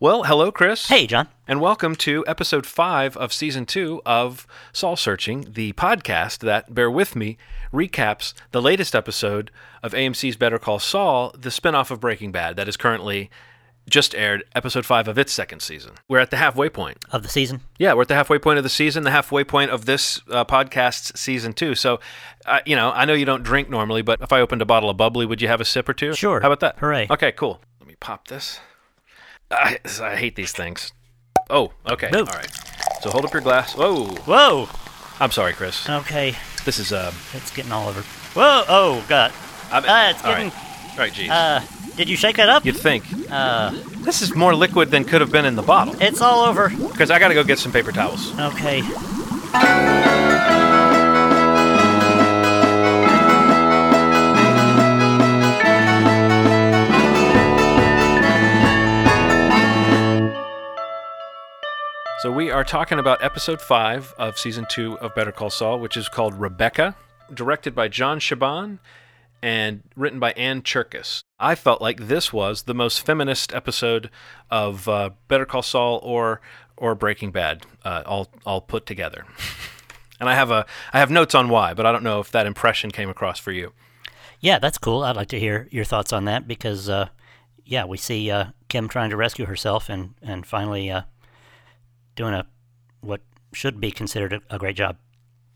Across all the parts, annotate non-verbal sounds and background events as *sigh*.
Well, hello, Chris. Hey, John. And welcome to episode five of season two of Soul Searching, the podcast that, bear with me, recaps the latest episode of AMC's Better Call Saul, the spinoff of Breaking Bad that is currently just aired, episode five of its second season. We're at the halfway point. Of the season? Yeah, we're at the halfway point of the season, the halfway point of this uh, podcast's season two. So, uh, you know, I know you don't drink normally, but if I opened a bottle of bubbly, would you have a sip or two? Sure. How about that? Hooray. Okay, cool. Let me pop this. I, I hate these things. Oh, okay. All right. So hold up your glass. Whoa. Whoa. I'm sorry, Chris. Okay. This is um. It's getting all over. Whoa. Oh, God. I'm, Ah, it's all getting. right. All right, geez. Uh, did you shake that up? You'd think Uh, this is more liquid than could have been in the bottle. it's all over. Because I got to go get some paper towels. Okay. So we are talking about episode five of season two of Better Call Saul, which is called Rebecca, directed by John Shiban and written by Ann Cherkis. I felt like this was the most feminist episode of uh, Better Call Saul or or Breaking Bad, uh, all all put together. *laughs* and I have a I have notes on why, but I don't know if that impression came across for you. Yeah, that's cool. I'd like to hear your thoughts on that because, uh, yeah, we see uh, Kim trying to rescue herself and, and finally uh, doing a what should be considered a, a great job.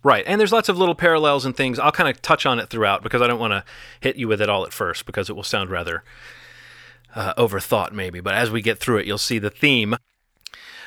Right, and there's lots of little parallels and things. I'll kind of touch on it throughout because I don't want to hit you with it all at first because it will sound rather uh, overthought, maybe. But as we get through it, you'll see the theme.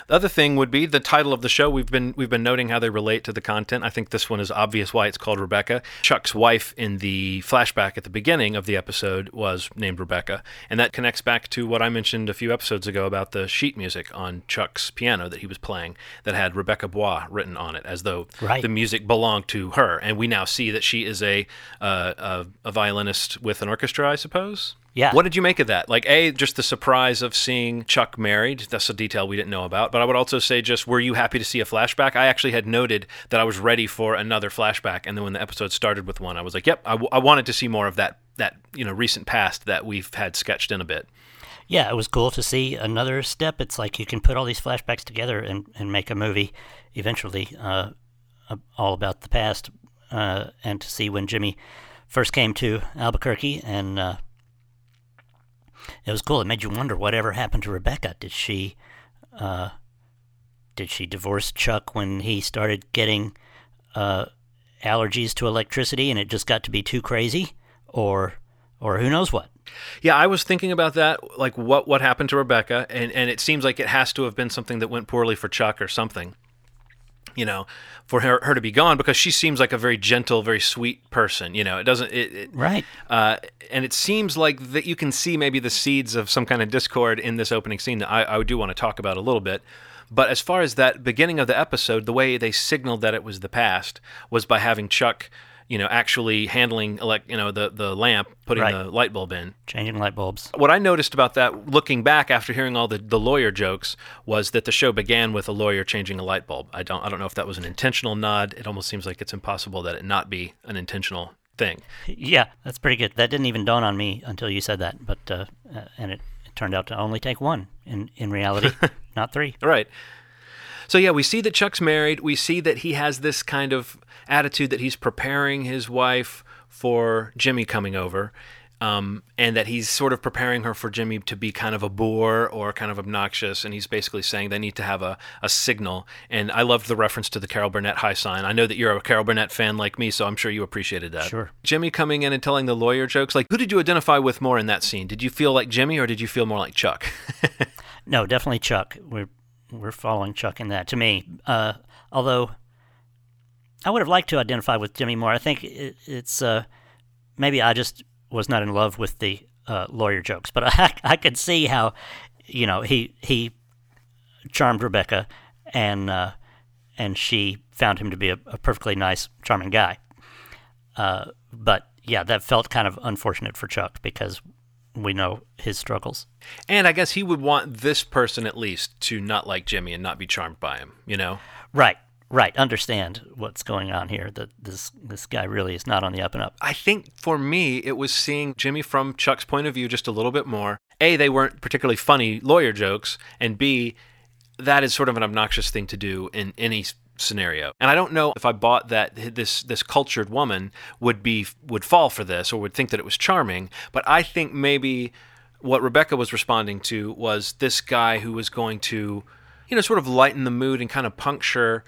The other thing would be the title of the show. We've been we've been noting how they relate to the content. I think this one is obvious why it's called Rebecca. Chuck's wife in the flashback at the beginning of the episode was named Rebecca, and that connects back to what I mentioned a few episodes ago about the sheet music on Chuck's piano that he was playing that had Rebecca Bois written on it, as though Right. the music belonged to her. And we now see that she is a uh, a, a violinist with an orchestra, I suppose. Yeah. What did you make of that? Like, A, just the surprise of seeing Chuck married. That's a detail we didn't know about. But I would also say, just were you happy to see a flashback? I actually had noted that I was ready for another flashback. And then when the episode started with one, I was like, yep, I, w- I wanted to see more of that, that, you know, recent past that we've had sketched in a bit. Yeah, it was cool to see another step. It's like you can put all these flashbacks together and, and make a movie eventually uh, uh, all about the past. Uh, and to see when Jimmy first came to Albuquerque, and uh, it was cool. It made you wonder whatever happened to Rebecca. Did she, uh, did she divorce Chuck when he started getting uh, allergies to electricity, and it just got to be too crazy, or, or who knows what? Yeah, I was thinking about that, like what what happened to Rebecca, and and it seems like it has to have been something that went poorly for Chuck or something. You know, for her her to be gone because she seems like a very gentle, very sweet person. You know, it doesn't it. it Right. uh, and it seems like that you can see maybe the seeds of some kind of discord in this opening scene that I, I do want to talk about a little bit. But as far as that beginning of the episode, the way they signaled that it was the past was by having Chuck, you know, actually handling elect, you know, the the lamp, putting Right. the light bulb in Changing light bulbs. what I noticed about that, looking back after hearing all the, the lawyer jokes, was that the show began with a lawyer changing a light bulb. I don't I don't know if that was an intentional nod. It almost seems like it's impossible that it not be an intentional thing. Yeah, that's pretty good. That didn't even dawn on me until you said that. But uh, uh, and it, it turned out to only take one in in reality, *laughs* not three. Right. So yeah, we see that Chuck's married. We see that he has this kind of attitude that he's preparing his wife for Jimmy coming over. Um, and that he's sort of preparing her for Jimmy to be kind of a bore or kind of obnoxious, and he's basically saying they need to have a, a signal. And I loved the reference to the Carol Burnett high sign. I know that you're a Carol Burnett fan like me, so I'm sure you appreciated that. Sure. Jimmy coming in and telling the lawyer jokes. Like, who did you identify with more in that scene? Did you feel like Jimmy or did you feel more like Chuck? *laughs* No, definitely Chuck. We're we're following Chuck in that. To me, uh, although I would have liked to identify with Jimmy more. I think it, it's uh, maybe I just was not in love with the uh, lawyer jokes, but *laughs* I I could see how you know he he charmed Rebecca and uh, and she found him to be a, a perfectly nice, charming guy. Uh, but yeah, that felt kind of unfortunate for Chuck because we know his struggles. And I guess he would want this person at least to not like Jimmy and not be charmed by him, you know? Right, right. Understand what's going on here. That this this guy really is not on the up and up. I think for me, it was seeing Jimmy from Chuck's point of view just a little bit more A, they weren't particularly funny lawyer jokes, and B, that is sort of an obnoxious thing to do in any scenario. And I don't know if I bought that this this cultured woman would be would fall for this or would think that it was charming, but I think maybe what Rebecca was responding to was this guy who was going to, you know, sort of lighten the mood and kind of puncture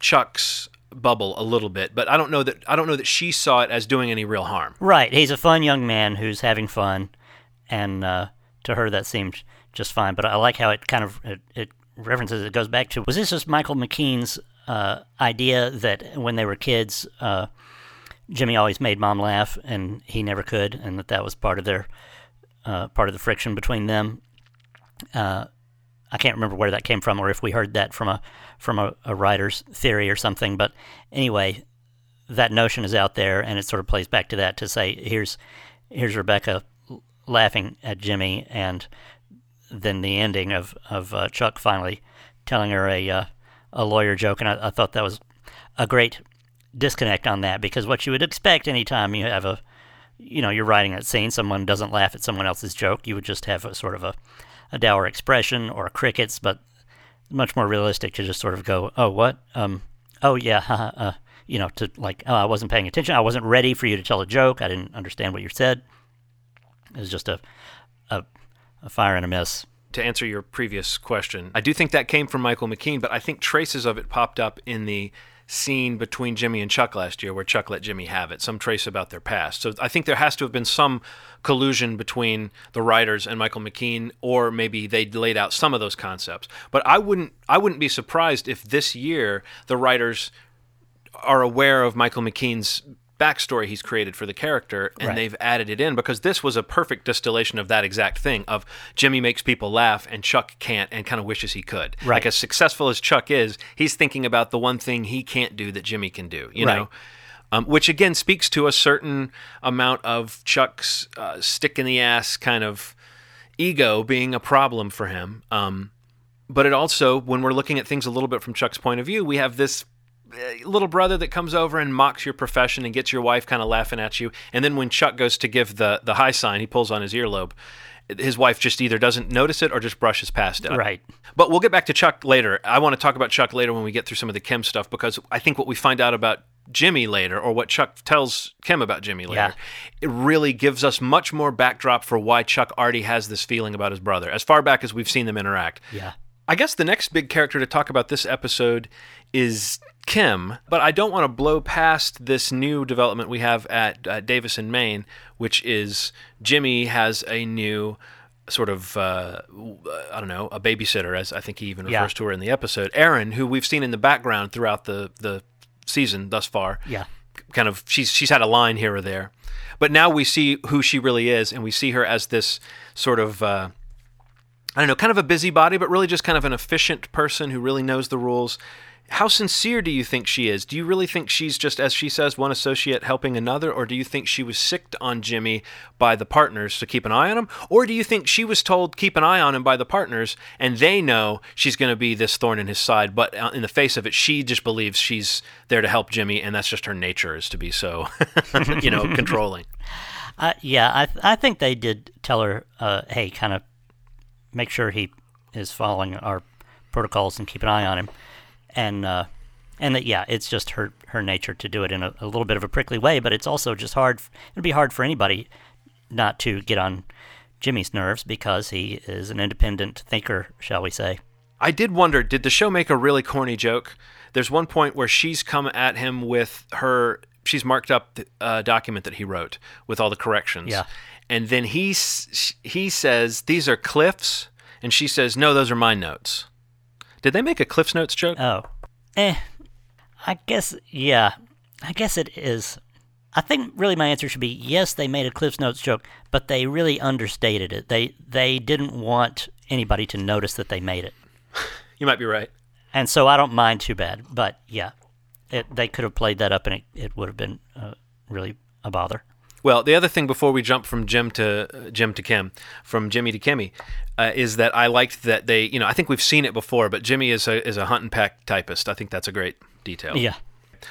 Chuck's bubble a little bit. But I don't know that I don't know that she saw it as doing any real harm. Right. He's a fun young man who's having fun, and uh, to her that seemed just fine. But I like how it kind of it, it references. It goes back to was this just Michael McKean's uh, idea that when they were kids, uh, Jimmy always made mom laugh and he never could, and that that was part of their uh, part of the friction between them. Uh, I can't remember where that came from, or if we heard that from a from a, a writer's theory or something. But anyway, that notion is out there, and it sort of plays back to that to say, here's here's Rebecca laughing at Jimmy, and then the ending of of uh, Chuck finally telling her a a lawyer joke, and I, I thought that was a great disconnect on that because what you would expect anytime you have a you know you're writing that scene, someone doesn't laugh at someone else's joke, you would just have a sort of a a dour expression or crickets, but much more realistic to just sort of go, oh, what? Um, oh, yeah, uh, you know, to like, oh, I wasn't paying attention. I wasn't ready for you to tell a joke. I didn't understand what you said. It was just a, a, a fire and a miss. To answer your previous question, I do think that came from Michael McKean, but I think traces of it popped up in the scene between Jimmy and Chuck last year where Chuck let Jimmy have it, some trace about their past. So I think there has to have been some collusion between the writers and Michael McKean or maybe they laid out some of those concepts. But I wouldn't I wouldn't be surprised if this year the writers are aware of Michael McKean's backstory he's created for the character and Right. they've added it in because this was a perfect distillation of that exact thing of Jimmy makes people laugh and Chuck can't and kind of wishes he could. Right. Like as successful as Chuck is, he's thinking about the one thing he can't do that Jimmy can do, you Right. know? Um, which again speaks to a certain amount of Chuck's uh, stick in the ass kind of ego being a problem for him. Um, but it also, when we're looking at things a little bit from Chuck's point of view, we have this Uh, little brother that comes over and mocks your profession and gets your wife kind of laughing at you. And then when Chuck goes to give the the high sign, he pulls on his earlobe. His wife just either doesn't notice it or just brushes past it. Right. But we'll get back to Chuck later. I want to talk about Chuck later when we get through some of the Kim stuff because I think what we find out about Jimmy later, or what Chuck tells Kim about Jimmy later, it really gives us much more backdrop for why Chuck already has this feeling about his brother, as far back as we've seen them interact. Yeah. I guess the next big character to talk about this episode is Kim, but I don't want to blow past this new development we have at uh, Davis & Main, which is Jimmy has a new sort of uh, I don't know a babysitter, as I think he even Yeah. refers to her in the episode, Erin, who we've seen in the background throughout the the season thus far Yeah. kind of she's she's had a line here or there, but now we see who she really is, and we see her as this sort of uh, I don't know, kind of a busybody, but really just kind of an efficient person who really knows the rules. How sincere do you think she is? Do you really think she's just, as she says, one associate helping another, or do you think she was sicked on Jimmy by the partners to keep an eye on him, or do you think she was told keep an eye on him by the partners, and they know she's going to be this thorn in his side, but uh, in the face of it, she just believes she's there to help Jimmy, and that's just her nature is to be so, *laughs* you know, *laughs* controlling. I, yeah, I th- I think they did tell her, uh, hey, kind of make sure he is following our protocols and keep an eye on him, and uh, and that yeah, it's just her her nature to do it in a, a little bit of a prickly way, but it's also just hard. It'd be hard for anybody not to get on Jimmy's nerves because he is an independent thinker, shall we say? I did wonder, did the show make a really corny joke? There's one point where she's come at him with her, she's marked up a document that he wrote with all the corrections. Yeah. And then he he says, "These are Cliff's," and she says, "No, those are my notes." Did they make a Cliff's notes joke? Oh, eh. I guess yeah. I guess it is. I think really my answer should be yes. They made a Cliff's Notes joke, but they really understated it. They they didn't want anybody to notice that they made it, *laughs* you might be right. and so I don't mind too bad. But yeah, it, they could have played that up, and it, it would have been uh, really a bother. Well, the other thing before we jump from Jim to uh, Jim to Kim, from Jimmy to Kimmy, uh, is that I liked that they, you know, I think we've seen it before, but Jimmy is a is a hunt and peck typist. I think that's a great detail. Yeah,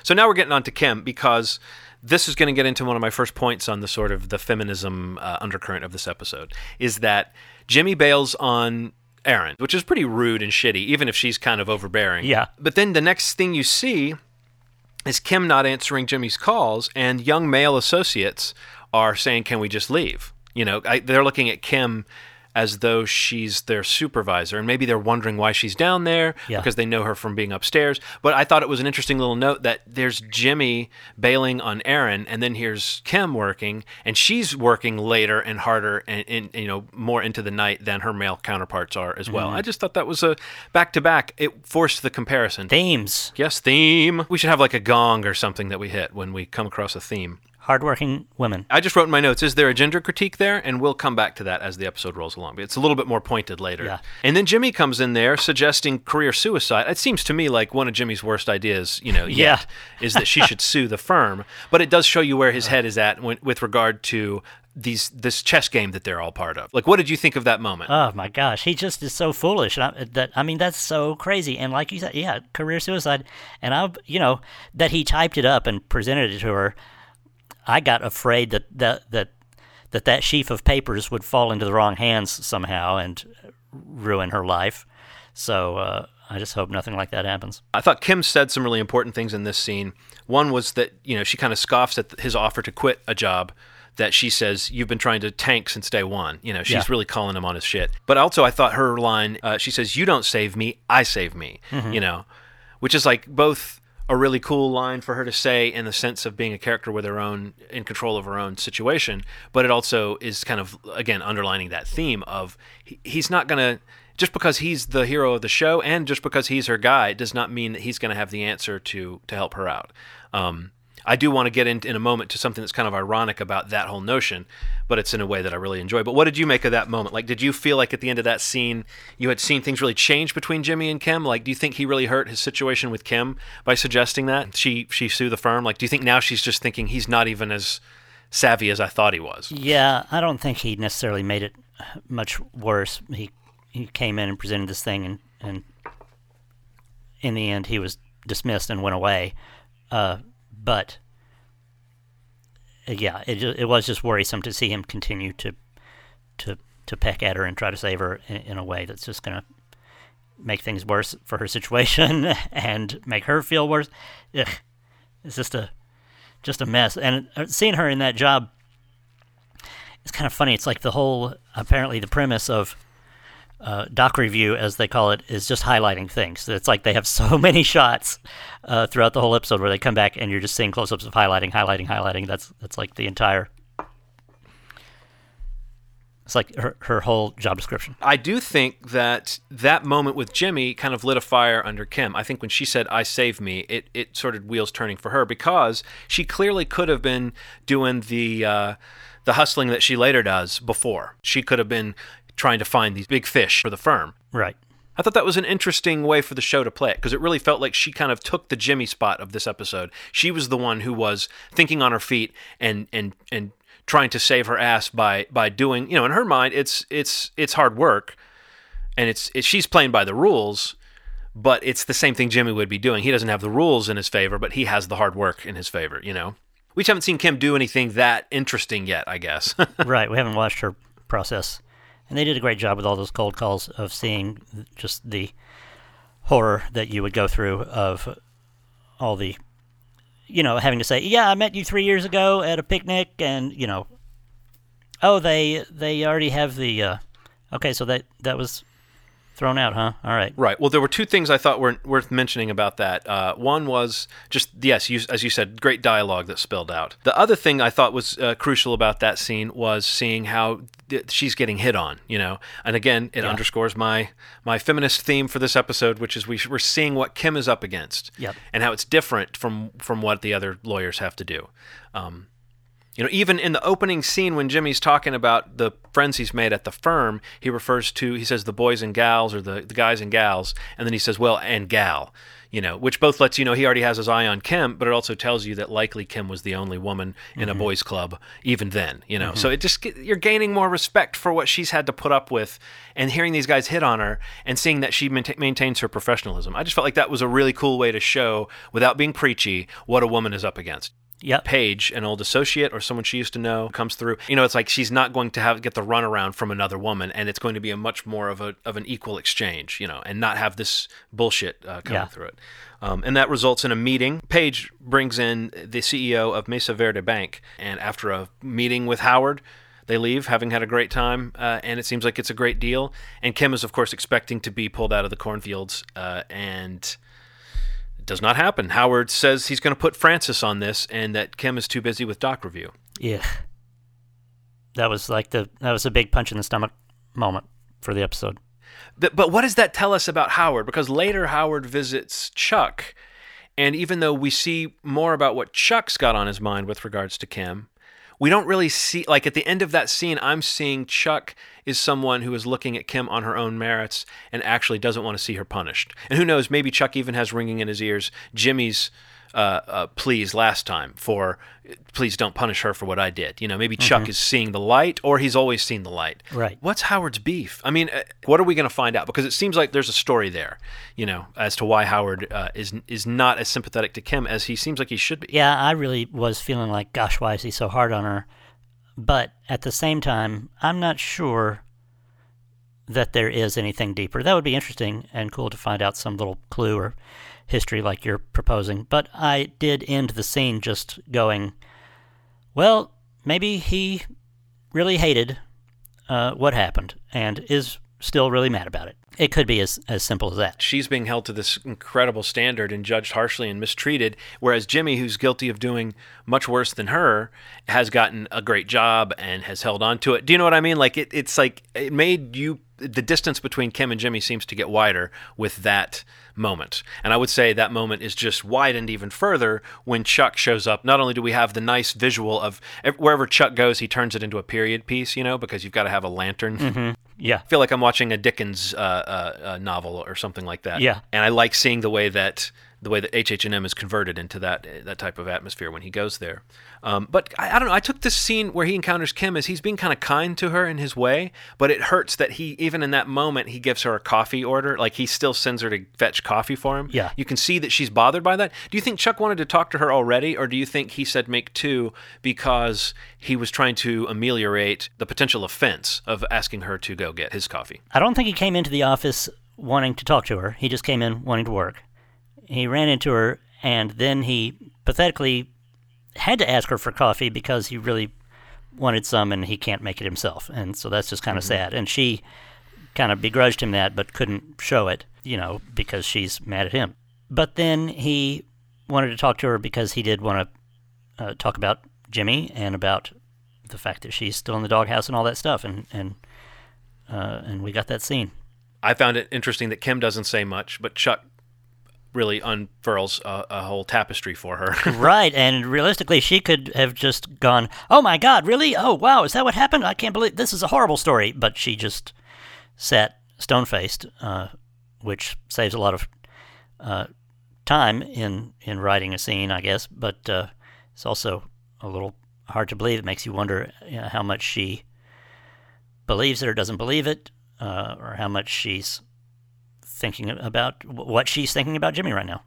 So now we're getting on to Kim because this is going to get into one of my first points on the sort of the feminism uh, undercurrent of this episode is that Jimmy bails on Erin, which is pretty rude and shitty, even if she's kind of overbearing. Yeah. But then the next thing you see is Kim not answering Jimmy's calls, and young male associates are saying, "Can we just leave?" You know, I, they're looking at Kim as though she's their supervisor, and maybe they're wondering why she's down there Yeah. because they know her from being upstairs. But I thought it was an interesting little note that there's Jimmy bailing on Erin, and then here's Kim working, and she's working later and harder and, and you know more into the night than her male counterparts are as well. Mm-hmm. I just thought that was a back to back. It forced the comparison. Themes. Yes, theme. We should have like a gong or something that we hit when we come across a theme. Hardworking women. I just wrote in my notes, is there a gender critique there? And we'll come back to that as the episode rolls along. But it's a little bit more pointed later. Yeah. And then Jimmy comes in there suggesting career suicide. It seems to me like one of Jimmy's worst ideas, you know, Yeah. is that she *laughs* should sue the firm. But it does show you where his head is at when, with regard to these this chess game that they're all part of. Like, what did you think of that moment? Oh my gosh, he just is so foolish. And I, that I mean, that's so crazy. And like you said, yeah, career suicide. And I, you know, that he typed it up and presented it to her. I got afraid that that that that that sheaf of papers would fall into the wrong hands somehow and ruin her life. So uh, I just hope nothing like that happens. I thought Kim said some really important things in this scene. One was that you know she kind of scoffs at his offer to quit a job. That she says you've been trying to tank since day one. You know she's Yeah. really calling him on his shit. But also I thought her line. Uh, she says you don't save me, I save me. You know, which is like both a really cool line for her to say in the sense of being a character with her own in control of her own situation, but it also is kind of again underlining that theme of he, he's not going to just because he's the hero of the show and just because he's her guy does not mean that he's going to have the answer to to help her out. Um, I do want to get in, in a moment to something that's kind of ironic about that whole notion, but it's in a way that I really enjoy. But what did you make of that moment? Like, did you feel like at the end of that scene you had seen things really change between Jimmy and Kim? Like, do you think he really hurt his situation with Kim by suggesting that she she sue the firm? Like, do you think now she's just thinking he's not even as savvy as I thought he was? Yeah, I don't think he necessarily made it much worse. He he came in and presented this thing, and and in the end, he was dismissed and went away. Uh, but uh, yeah, it it was just worrisome to see him continue to to to peck at her and try to save her in, in a way that's just going to make things worse for her situation *laughs* and make her feel worse. Ugh, it's just a just a mess. And uh, seeing her in that job it's kind of funny. It's like the whole apparently the premise of uh, doc review, as they call it, is just highlighting things. It's like they have so *laughs* many shots uh, throughout the whole episode where they come back and you're just seeing close-ups of highlighting, highlighting, highlighting. That's that's like the entire. It's like her her whole job description. I do think that that moment with Jimmy kind of lit a fire under Kim. I think when she said "I save me," it it sort of wheels turning for her because she clearly could have been doing the uh, the hustling that she later does before. She could have been trying to find these big fish for the firm. Right. I thought that was an interesting way for the show to play it because it really felt like she kind of took the Jimmy spot of this episode. She was the one who was thinking on her feet and and and trying to save her ass by by doing you know in her mind it's it's it's hard work and it's, it's she's playing by the rules but it's the same thing Jimmy would be doing. He doesn't have the rules in his favor, but he has the hard work in his favor, you know. We just haven't seen Kim do anything that interesting yet, I guess. *laughs* right. We haven't watched her process, and they did a great job with all those cold calls of seeing just the horror that you would go through of all the, you know, having to say, "Yeah, I met you three years ago at a picnic," and you know, oh, they they already have the, uh, okay, so that that was thrown out, huh? All right. Right. Well, there were two things I thought were worth mentioning about that. Uh, one was just yes, you, as you said, great dialogue that spilled out. The other thing I thought was uh, crucial about that scene was seeing how th- she's getting hit on. You know, and again, it underscores my my feminist theme for this episode, which is we, we're seeing what Kim is up against, Yep. and how it's different from from what the other lawyers have to do. Um, you know, even in the opening scene when Jimmy's talking about the friends he's made at the firm, he refers to he says the boys and gals or the, the guys and gals, and then he says, well, and gal, you know, which both lets you know he already has his eye on Kim, but it also tells you that likely Kim was the only woman in a mm-hmm. boys' club even then, you know. So mm-hmm. it just you're gaining more respect for what she's had to put up with, and hearing these guys hit on her and seeing that she mainta- maintains her professionalism. I just felt like that was a really cool way to show, without being preachy, what a woman is up against. Yep. Paige, an old associate or someone she used to know, comes through. You know, it's like she's not going to have get the runaround from another woman, and it's going to be a much more of a of an equal exchange. You know, and not have this bullshit uh, coming Yeah. through it. Um, and that results in a meeting. Paige brings in the CEO of Mesa Verde Bank, and after a meeting with Howard. They leave, having had a great time, uh, and it seems like it's a great deal. And Kim is, of course, expecting to be pulled out of the cornfields, uh, and it does not happen. Howard says he's going to put Francis on this, and that Kim is too busy with doc review. Yeah. That was like the that was a big punch in the stomach moment for the episode. But, but what does that tell us about Howard? Because later Howard visits Chuck, and even though we see more about what Chuck's got on his mind with regards to Kim, we don't really see, like at the end of that scene, I'm seeing Chuck is someone who is looking at Kim on her own merits and actually doesn't want to see her punished. And who knows, maybe Chuck even has ringing in his ears Jimmy's uh, uh, pleas last time for please don't punish her for what I did. You know, maybe Chuck is seeing the light or he's always seen the light. Right. What's Howard's beef? I mean, uh, what are we going to find out? Because it seems like there's a story there, you know, as to why Howard uh, is is not as sympathetic to Kim as he seems like he should be. Yeah, I really was feeling like, gosh, why is he so hard on her? But at the same time, I'm not sure that there is anything deeper. That would be interesting and cool to find out some little clue or history like you're proposing. But I did end the scene just going, well, maybe he really hated uh, what happened and is still really mad about it. It could be as, as simple as that. She's being held to this incredible standard and judged harshly and mistreated, whereas Jimmy, who's guilty of doing much worse than her, has gotten a great job and has held on to it. Do you know what I mean? Like it, it's like it made you the distance between Kim and Jimmy seems to get wider with that moment. And I would say that moment is just widened even further when Chuck shows up. Not only do we have the nice visual of wherever Chuck goes, he turns it into a period piece, you know, because you've got to have a lantern. Yeah. I feel like I'm watching a Dickens uh, uh, uh, novel or something like that. Yeah. and I like seeing the way that the way that HH&M is converted into that that type of atmosphere when he goes there. Um, but I, I don't know. I took this scene where he encounters Kim as he's being kind of kind to her in his way, but it hurts that he even in that moment he gives her a coffee order. Like he still sends her to fetch coffee for him. Yeah. you can see that she's bothered by that. Do you think Chuck wanted to talk to her already, or do you think he said make two because he was trying to ameliorate the potential offense of asking her to go get his coffee? I don't think he came into the office wanting to talk to her. He just came in wanting to work. He ran into her, and then he pathetically had to ask her for coffee because he really wanted some and he can't make it himself. And so that's just kind of sad. And she kind of begrudged him that, but couldn't show it, you know, because she's mad at him. But then he wanted to talk to her because he did want to uh, talk about Jimmy and about the fact that she's still in the doghouse and all that stuff. And, and, uh, and we got that scene. I found it interesting that Kim doesn't say much, but Chuck really unfurls a, a whole tapestry for her. *laughs* right, and realistically, she could have just gone, "Oh my God, really? Oh wow, is that what happened? I can't believe this is a horrible story." But she just sat stone faced, uh, which saves a lot of uh, time in in writing a scene, I guess. But uh, it's also a little hard to believe. It makes you wonder you know, how much she believes it or doesn't believe it, uh, or how much she's thinking about what she's thinking about Jimmy right now.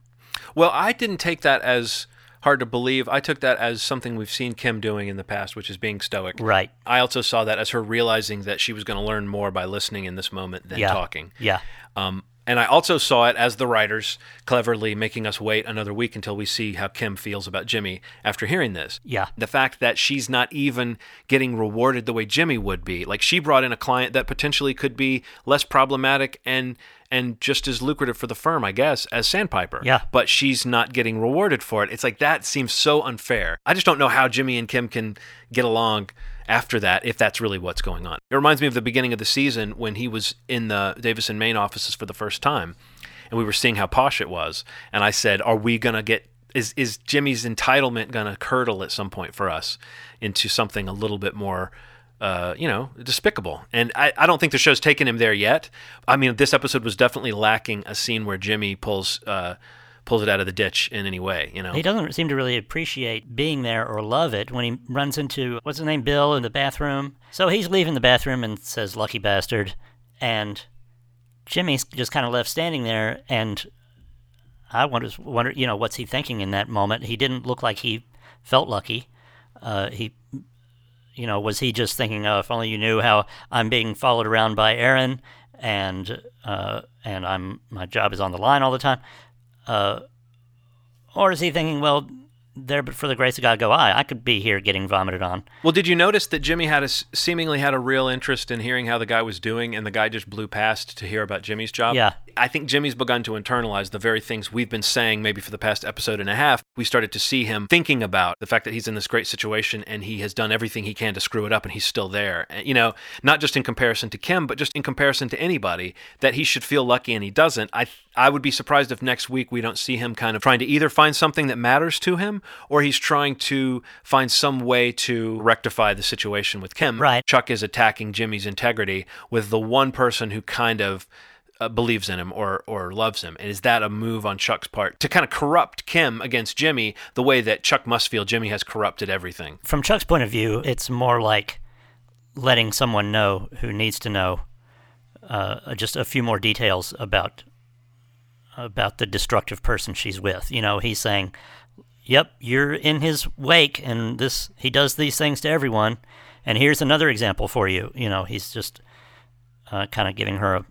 well, I didn't take that as hard to believe. I took that as something we've seen Kim doing in the past, which is being stoic. Right. I also saw that as her realizing that she was going to learn more by listening in this moment than Yeah. talking. Yeah. Um, and I also saw it as the writers cleverly making us wait another week until we see how Kim feels about Jimmy after hearing this. Yeah. The fact that she's not even getting rewarded the way Jimmy would be. Like she brought in a client that potentially could be less problematic and and just as lucrative for the firm, I guess, as Sandpiper. Yeah. But she's not getting rewarded for it. It's like that seems so unfair. I just don't know how Jimmy and Kim can get along after that if that's really what's going on. It reminds me of the beginning of the season when he was in the Davis & Main offices for the first time and we were seeing how posh it was and I said, "Are we going to get is is Jimmy's entitlement going to curdle at some point for us into something a little bit more uh, you know, despicable. And I, I don't think the show's taken him there yet. I mean, this episode was definitely lacking a scene where Jimmy pulls uh, pulls it out of the ditch in any way. You know, He doesn't seem to really appreciate being there or love it when he runs into what's his name, Bill, in the bathroom. So he's leaving the bathroom and says, "Lucky bastard," and Jimmy's just kind of left standing there. And I wonder, wonder, you know, what's he thinking in that moment? He didn't look like he felt lucky. Uh, he, you know, was he just thinking, oh, if only you knew how I'm being followed around by Erin and uh, and I'm my job is on the line all the time, uh, or is he thinking, well, there, but for the grace of God, go I. I could be here getting vomited on. Well, did you notice that Jimmy had a, seemingly had a real interest in hearing how the guy was doing, and the guy just blew past to hear about Jimmy's job? Yeah. I think Jimmy's begun to internalize the very things we've been saying maybe for the past episode and a half. We started to see him thinking about the fact that he's in this great situation and he has done everything he can to screw it up and he's still there. You know, not just in comparison to Kim, but just in comparison to anybody that he should feel lucky and he doesn't. I I would be surprised if next week we don't see him kind of trying to either find something that matters to him or he's trying to find some way to rectify the situation with Kim. Right. Chuck is attacking Jimmy's integrity with the one person who kind of uh, believes in him or or loves him. And is that a move on Chuck's part to kind of corrupt Kim against Jimmy the way that Chuck must feel Jimmy has corrupted everything? From Chuck's point of view, it's more like letting someone know who needs to know uh, just a few more details about about the destructive person she's with. You know, he's saying, "Yep, you're in his wake, and this he does these things to everyone." And here's another example for you. You know, he's just uh, kind of giving her a,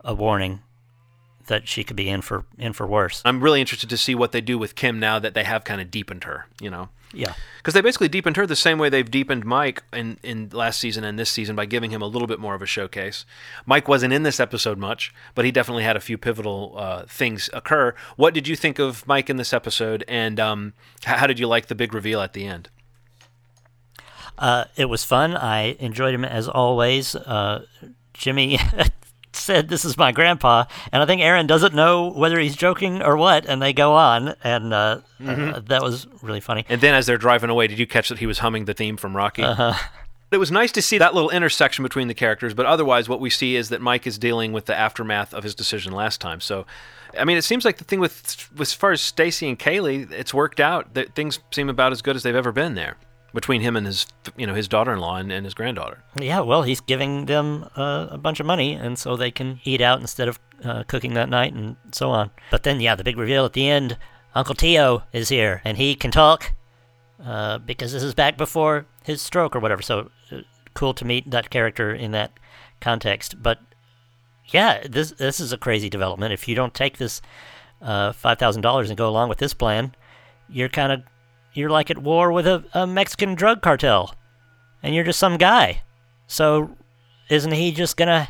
a warning that she could be in for in for worse. I'm really interested to see what they do with Kim now that they have kind of deepened her. You know. Yeah. Because they basically deepened her the same way they've deepened Mike in, in last season and this season by giving him a little bit more of a showcase. Mike wasn't in this episode much, but he definitely had a few pivotal uh, things occur. What did you think of Mike in this episode, and um, how did you like the big reveal at the end? Uh, it was fun. I enjoyed him as always. Uh, Jimmy *laughs* said, "This is my grandpa," and I think Erin doesn't know whether he's joking or what, and they go on, and uh, mm-hmm. uh, that was really funny. And then, as they're driving away, did you catch that he was humming the theme from Rocky? Uh-huh. It was nice to see that little intersection between the characters, but otherwise, what we see is that Mike is dealing with the aftermath of his decision last time. So, I mean, it seems like the thing with, as far as Stacy and Kaylee, it's worked out. That things seem about as good as they've ever been there between him and his you know his daughter-in-law and, and his granddaughter. Yeah, well, he's giving them uh, a bunch of money, and so they can eat out instead of uh, cooking that night, and so on. But then, yeah, the big reveal at the end: Uncle Tio is here, and he can talk uh, because this is back before his stroke or whatever. So uh, cool to meet that character in that context. But yeah, this this is a crazy development. If you don't take this uh, five thousand dollars and go along with this plan, you're kind of you're like at war with a, a Mexican drug cartel, and you're just some guy. So, isn't he just gonna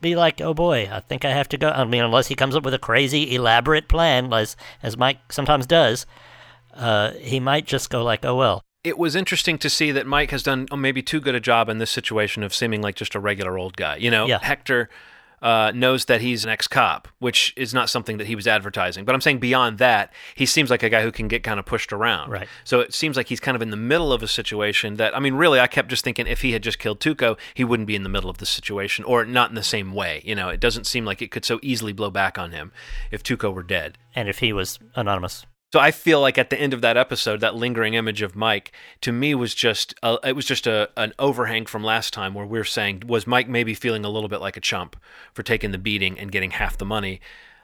be like, oh boy, I think I have to go? I mean, unless he comes up with a crazy, elaborate plan, as as Mike sometimes does, uh, he might just go like, oh well. It was interesting to see that Mike has done oh, maybe too good a job in this situation of seeming like just a regular old guy. You know, yeah. Hector uh, knows that he's an ex-cop, which is not something that he was advertising. But I'm saying beyond that, he seems like a guy who can get kind of pushed around. Right. So it seems like he's kind of in the middle of a situation that I mean, really, I kept just thinking if he had just killed Tuco, he wouldn't be in the middle of the situation, or not in the same way. You know, it doesn't seem like it could so easily blow back on him if Tuco were dead. And if he was anonymous. So I feel like at the end of that episode, that lingering image of Mike to me was just a, it was just a an overhang from last time where we are saying was Mike maybe feeling a little bit like a chump for taking the beating and getting half the money.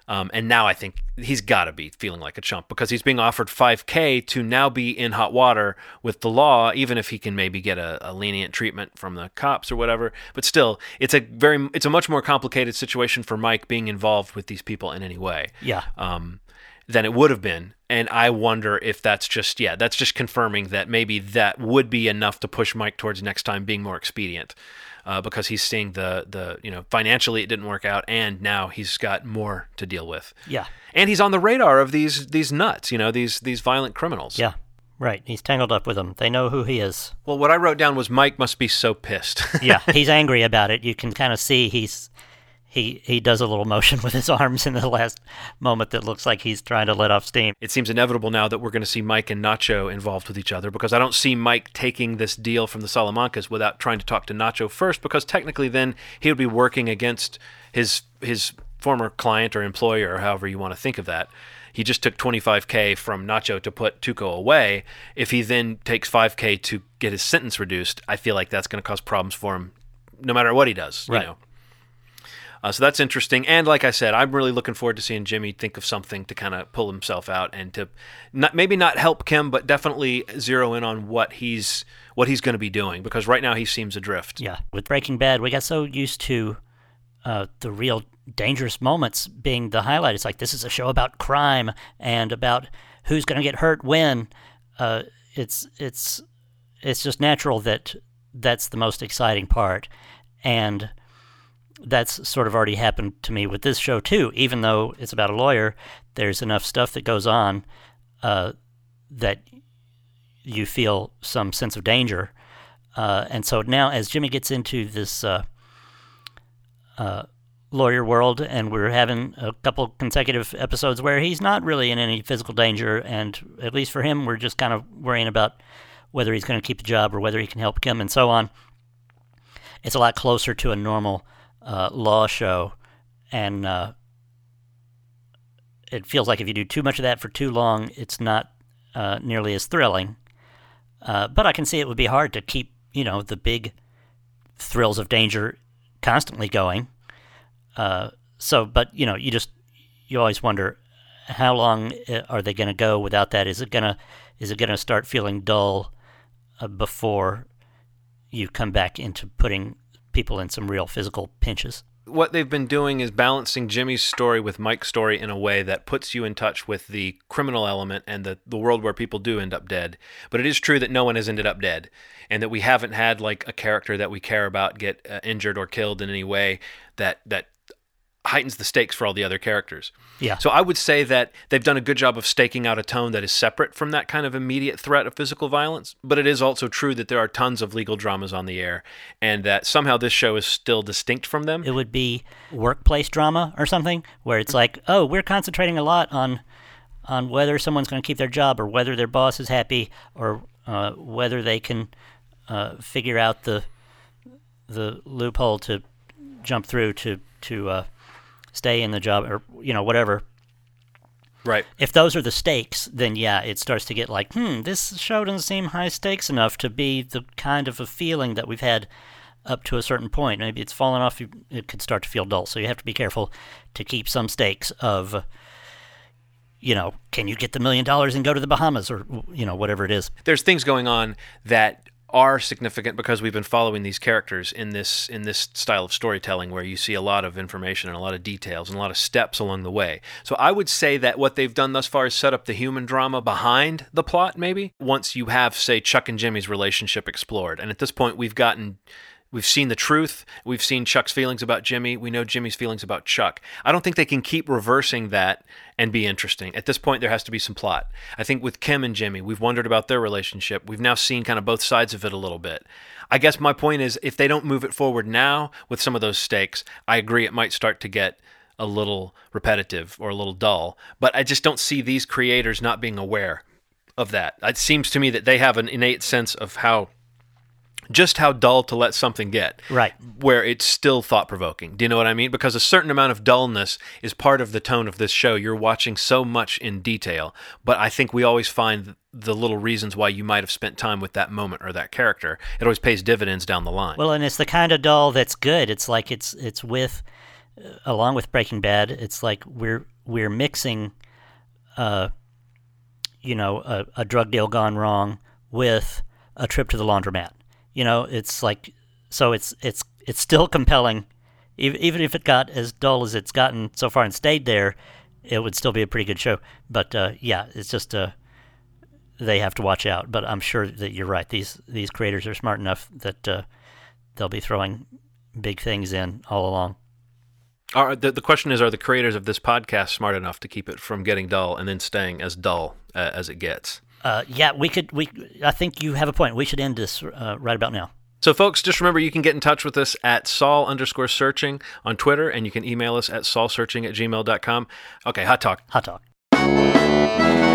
Um, and now I think he's got to be feeling like a chump because he's being offered 5K to now be in hot water with the law, even if he can maybe get a, a, lenient treatment from the cops or whatever. But still, it's a very, it's a much more complicated situation for Mike being involved with these people in any way. Yeah. Um, than it would have been. And I wonder if that's just, yeah, that's just confirming that maybe that would be enough to push Mike towards next time being more expedient. Uh, because he's seeing the the you know financially it didn't work out and now he's got more to deal with. Yeah. And he's on the radar of these these nuts, you know, these these violent criminals. Yeah. Right. He's tangled up with them. They know who he is. Well, what I wrote down was Mike must be so pissed. yeah, *laughs* he's angry about it. You can kind of see he's he he does a little motion with his *laughs* arms in the last moment that looks like he's trying to let off steam. It seems inevitable now that we're going to see Mike and Nacho involved with each other because I don't see Mike taking this deal from the Salamancas without trying to talk to Nacho first because technically then he would be working against his his former client or employer or however you want to think of that. He just took 25k from Nacho to put Tuco away. If he then takes 5k to get his sentence reduced, I feel like that's going to cause problems for him no matter what he does, right. you know. Uh, so that's interesting. And like I said, I'm really looking forward to seeing Jimmy think of something to kind of pull himself out and to not, maybe not help Kim, but definitely zero in on what he's what he's going to be doing because right now he seems adrift. Yeah, with Breaking Bad, we got so used to uh, the real dangerous moments being the highlight. It's like this is a show about crime and about who's going to get hurt when. Uh, it's it's it's just natural that that's the most exciting part, and that's sort of already happened to me with this show too. Even though it's about a lawyer, there's enough stuff that goes on uh, that you feel some sense of danger. Uh, and so now, as Jimmy gets into this uh, uh, lawyer world, and we're having a couple consecutive episodes where he's not really in any physical danger, and at least for him, we're just kind of worrying about whether he's going to keep the job or whether he can help Kim and so on. It's a lot closer to a normal uh, law show, and uh, it feels like if you do too much of that for too long, it's not uh, nearly as thrilling. Uh, but I can see it would be hard to keep, you know, the big thrills of danger constantly going. Uh, so, but you know, you just you always wonder how long uh, are they going to go without that? Is it gonna is it gonna start feeling dull before you come back into putting people in some real physical pinches? what they've been doing is balancing Jimmy's story with Mike's story in a way that puts you in touch with the criminal element and the, the world where people do end up dead. But it is true that no one has ended up dead, and that we haven't had like a character that we care about get uh, injured or killed in any way that that heightens the stakes for all the other characters. Yeah. So I would say that they've done a good job of staking out a tone that is separate from that kind of immediate threat of physical violence. But it is also true that there are tons of legal dramas on the air, and that somehow this show is still distinct from them. It would be workplace drama or something where it's like, oh, we're concentrating a lot on on whether someone's going to keep their job or whether their boss is happy or uh, whether they can uh, figure out the the loophole to jump through to to uh, stay in the job or you know whatever. Right. If those are the stakes, then yeah, it starts to get like, hmm, this show doesn't seem high stakes enough to be the kind of a feeling that we've had up to a certain point. Maybe it's fallen off. It could start to feel dull. So you have to be careful to keep some stakes of, you know, can you get the million dollars and go to the Bahamas or you know whatever it is. There's things going on that are significant because we've been following these characters in this in this style of storytelling where you see a lot of information and a lot of details and a lot of steps along the way. So I would say that what they've done thus far is set up the human drama behind the plot maybe once you have say Chuck and Jimmy's relationship explored. And at this point we've gotten We've seen the truth. We've seen Chuck's feelings about Jimmy. We know Jimmy's feelings about Chuck. I don't think they can keep reversing that and be interesting. At this point, there has to be some plot. I think with Kim and Jimmy, we've wondered about their relationship. We've now seen kind of both sides of it a little bit. I guess my point is if they don't move it forward now with some of those stakes, I agree it might start to get a little repetitive or a little dull. But I just don't see these creators not being aware of that. It seems to me that they have an innate sense of how just how dull to let something get. Right. Where it's still thought provoking. Do you know what I mean? Because a certain amount of dullness is part of the tone of this show. You're watching so much in detail, but I think we always find the little reasons why you might have spent time with that moment or that character. It always pays dividends down the line. Well, and it's the kind of dull that's good. It's like it's it's with uh, along with Breaking Bad, it's like we're we're mixing uh you know, a, a drug deal gone wrong with a trip to the laundromat you know, it's like so it's it's it's still compelling, even even if it got as dull as it's gotten so far and stayed there, it would still be a pretty good show. But uh, yeah, it's just uh, they have to watch out. But I'm sure that you're right. These these creators are smart enough that uh, they'll be throwing big things in all along. Are, the, the question is, are the creators of this podcast smart enough to keep it from getting dull and then staying as dull uh, as it gets? Uh, yeah, we could. We I think you have a point. We should end this uh, right about now. So, folks, just remember you can get in touch with us at Saul underscore searching on Twitter, and you can email us at saulsearching at gmail.com. Okay, hot talk. Hot talk.